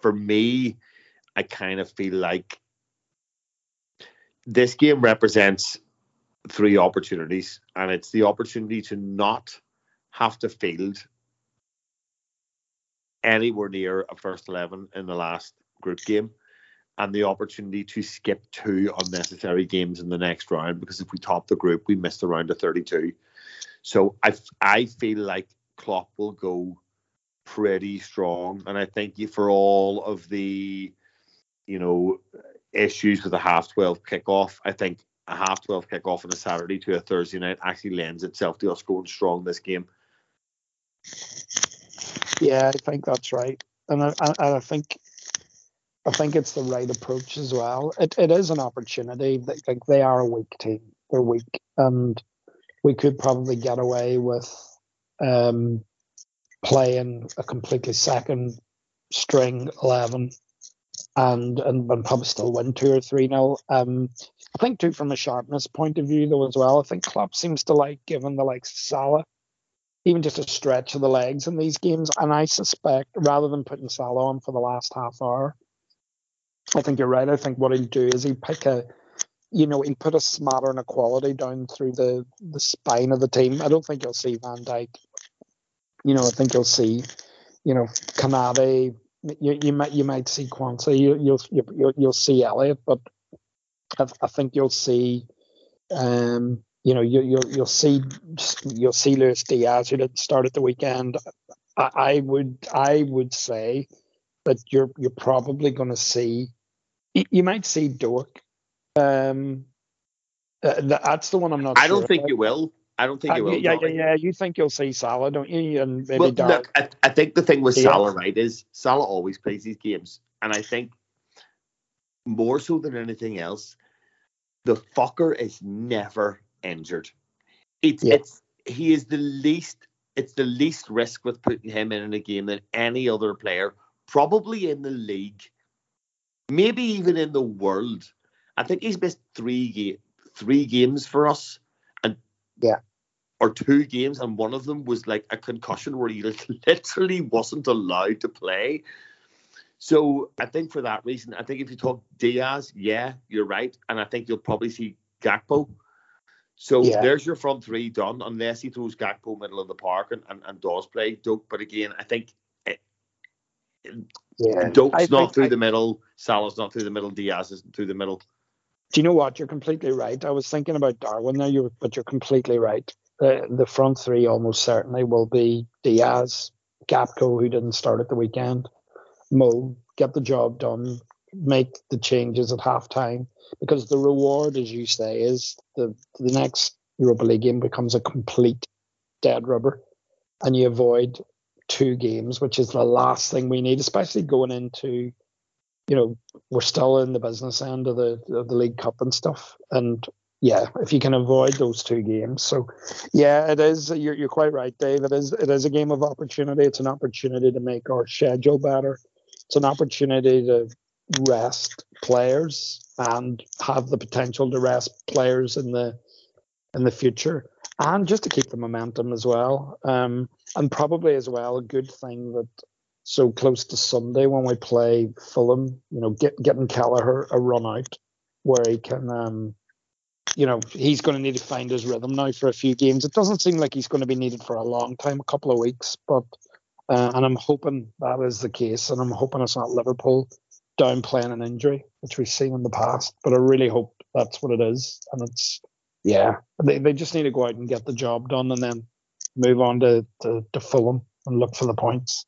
for me, I kind of feel like this game represents three opportunities, and it's the opportunity to not have to field anywhere near a first 11 in the last group game and the opportunity to skip two unnecessary games in the next round because if we top the group, we miss the round of 32. So I, I feel like Klopp will go pretty strong, and I thank you for all of the, you know, issues with a half 12 kickoff. I think a half 12 kickoff on a Saturday to a Thursday night actually lends itself to us going strong this game. Yeah, I think that's right. And I, I, I think I think it's the right approach as well. It it is an opportunity. Like they are a weak team. They're weak, and we could probably get away with um, playing a completely second string eleven, and and, and probably still win two or three nil. Um, I think too from a sharpness point of view though as well. I think Klopp seems to like giving the likes of Salah even just a stretch of the legs in these games. And I suspect rather than putting Salah on for the last half hour, I think you're right. I think what he'll do is he'll pick a, you know, he'll put a smattering of quality down through the the spine of the team. I don't think you'll see Van Dijk. You know, I think you'll see, you know, Konaté. You, you might you might see Quansah. You, you'll you'll you'll see Elliott, but I, I think you'll see, um, you know, you, you'll you'll see you'll see Luis Diaz who didn't start at the weekend. I, I would I would say that you're you're probably going to see you might see Doak. Um, uh, that's the one I'm not. I don't sure think about. you will. I don't think uh, you will. Yeah, yeah, yeah. You think you'll see Salah, don't you? And maybe well, look, I, I, think the thing with yeah. Salah, right, is Salah always plays these games, and I think more so than anything else, the fucker is never injured. It's yeah. it's he is the least. It's the least risk with putting him in, in a game than any other player, probably in the league maybe even in the world. I think he's missed three ga- three games for us, and yeah, or two games, and one of them was like a concussion where he literally wasn't allowed to play. So I think for that reason, I think if you talk Diaz, yeah, you're right, and I think you'll probably see Gakpo. So yeah. there's your front three done, unless he throws Gakpo middle of the park and, and, and does play Doak. But again, I think it, yeah. Doak's not through I, the middle. Salah's not through the middle. Diaz isn't through the middle. Do you know what? You're completely right. I was thinking about Darwin there, you but you're completely right. The the front three almost certainly will be Diaz, Gakpo, who didn't start at the weekend, Mo, get the job done, make the changes at halftime, because the reward, as you say, is the the next Europa League game becomes a complete dead rubber, and you avoid two games, which is the last thing we need, especially going into, you know, we're still in the business end of the of the League Cup and stuff, and yeah, if you can avoid those two games. So, yeah, it is. You're, you're quite right, Dave. It is. It is a game of opportunity. It's an opportunity to make our schedule better. It's an opportunity to rest players and have the potential to rest players in the in the future, and just to keep the momentum as well. Um, and probably as well a good thing that so close to Sunday when we play Fulham, you know, get, getting Kelleher a run out where he can, um, you know, he's going to need to find his rhythm now for a few games. It doesn't seem like he's going to be needed for a long time, a couple of weeks, but uh, and I'm hoping that is the case, and I'm hoping it's not Liverpool downplaying an injury, which we've seen in the past. But I really hope that's what it is, and it's yeah, they they just need to go out and get the job done, and then move on to to, to Fulham and look for the points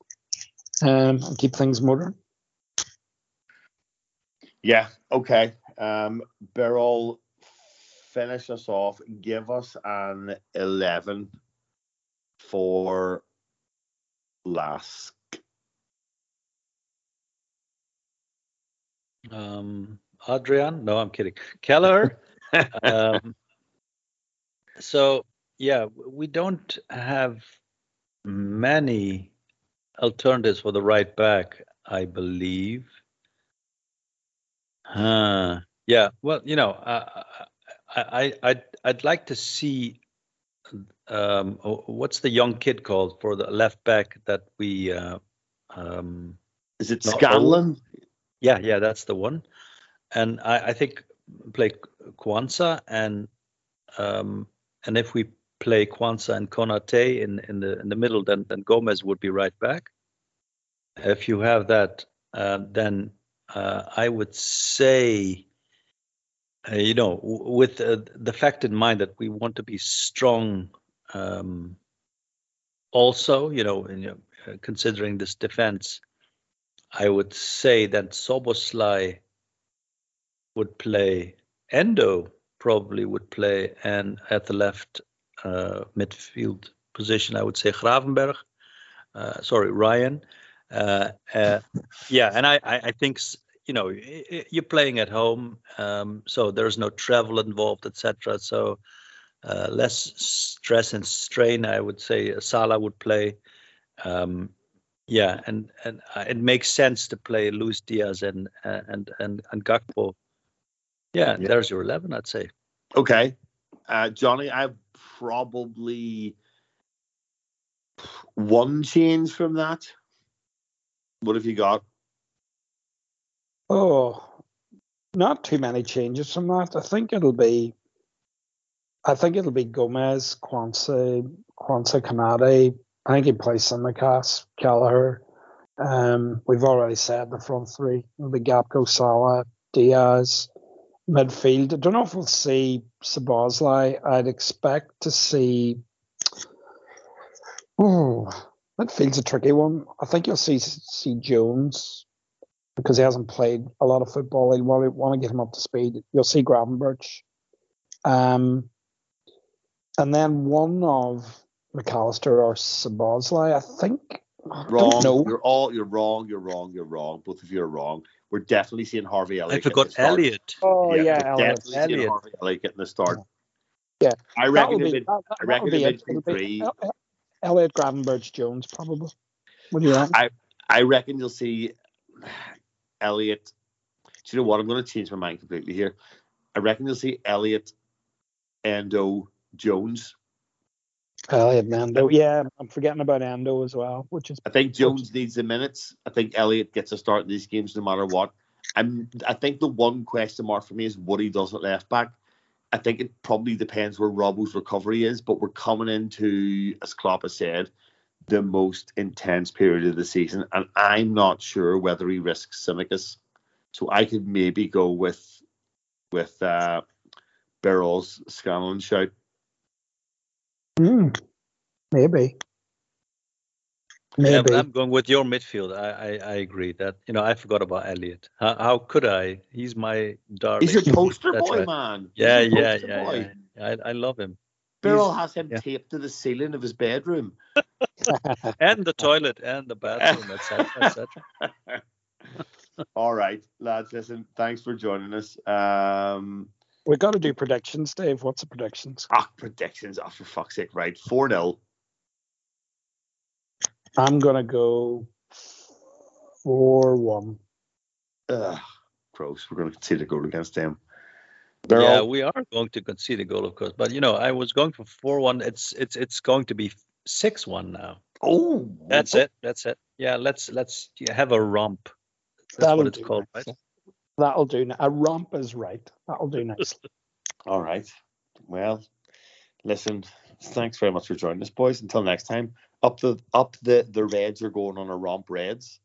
um, and keep things modern. Yeah, okay. Um, Birol, finish us off. Give us an 11 for LASK. Um, Adrian? No, I'm kidding. Keller? um, so, yeah, we don't have many alternatives for the right back, I believe. Uh, yeah, well, you know, uh, I, I, I'd, I'd like to see um, what's the young kid called for the left back that we. Uh, um, Is it Scanlon? Yeah, yeah, that's the one. And I, I think play Quansah and um, and if we play Quansah and Konate in, in the in the middle, then then Gomez would be right back. If you have that, uh, then uh, I would say, uh, you know, with uh, the fact in mind that we want to be strong, um, also, you know, in, uh, considering this defense, I would say that Szoboszlai would play Endo probably would play, and at the left uh, midfield position, I would say Gravenberch. Uh, sorry, Ryan. Yeah, and I, I, think you know you're playing at home, um, so there's no travel involved, etc. So uh, less stress and strain. I would say Salah would play. Um, yeah, and and it makes sense to play Luis Diaz and and and and Gakpo. Yeah, yeah. there's your eleven, I'd say. Okay, uh, Johnny, I've probably one change from that. What have you got? Oh, not too many changes from that. I think it'll be. I think it'll be Gomez, Quansah, Quansah Konate. I think he plays Tsimikas, Kelleher. Um, we've already said the front three. It'll be Gakpo, Salah, Diaz midfield. I don't know if we'll see Szoboszlai. I'd expect to see. Oh, midfield's a tricky one. I think you'll see see Jones because he hasn't played a lot of football. They want, want to get him up to speed. You'll see Gravenberch. Um, and then one of McAllister or Szoboszlai, I think. Wrong. You're all you're wrong. You're wrong. You're wrong. Both of you are wrong we're definitely seeing Harvey Elliott. I forgot Elliott. Oh yeah, yeah Elliott. definitely Elliott. seeing Harvey Elliott getting the start. Yeah, I reckon. Be, that, I reckon mid three. Elliott, Gravenberch, Jones, probably. What do you think? I I reckon you'll see Elliott. Do you know what? I'm going to change my mind completely here. I reckon you'll see Elliott, Endo, Jones. Elliott, Endo. Yeah, I'm forgetting about Endo as well, which is. I think Jones needs the minutes. I think Elliott gets a start in these games no matter what. I'm. I think the one question mark for me is what he does at left back. I think it probably depends where Robbo's recovery is, but we're coming into, as Klopp has said, the most intense period of the season, and I'm not sure whether he risks Tsimikas. So I could maybe go with with uh, Birol's Scanlon shout. Mm, maybe. Maybe. Yeah, I'm going with your midfield. I, I, I, agree that you know I forgot about Elliott. How, how could I? He's my darling. He's your poster boy, right. man. Yeah, yeah, yeah, yeah, yeah. I, I love him. Beryl has him yeah. taped to the ceiling of his bedroom, and the toilet, and the bathroom, etc., etc. All right, lads. Listen, thanks for joining us. Um, We got to do predictions, Dave. What's the predictions? Ah, predictions. Oh, for fuck's sake. Right. 4 0. I'm gonna go four one. Ugh, gross. We're going to concede a goal against them. They're yeah, all, we are going to concede a goal, of course. But you know, I was going for four one. It's it's it's going to be six one now. oh, That's oh. it. That's it. Yeah, let's let's yeah, have a romp. That's That'll what it's do called, nicely. right? That'll do. ni- A romp is right. That'll do nicely. All right. Well, listen. Thanks very much for joining us, boys. Until next time. Up the up the the Reds are going on a romp Reds.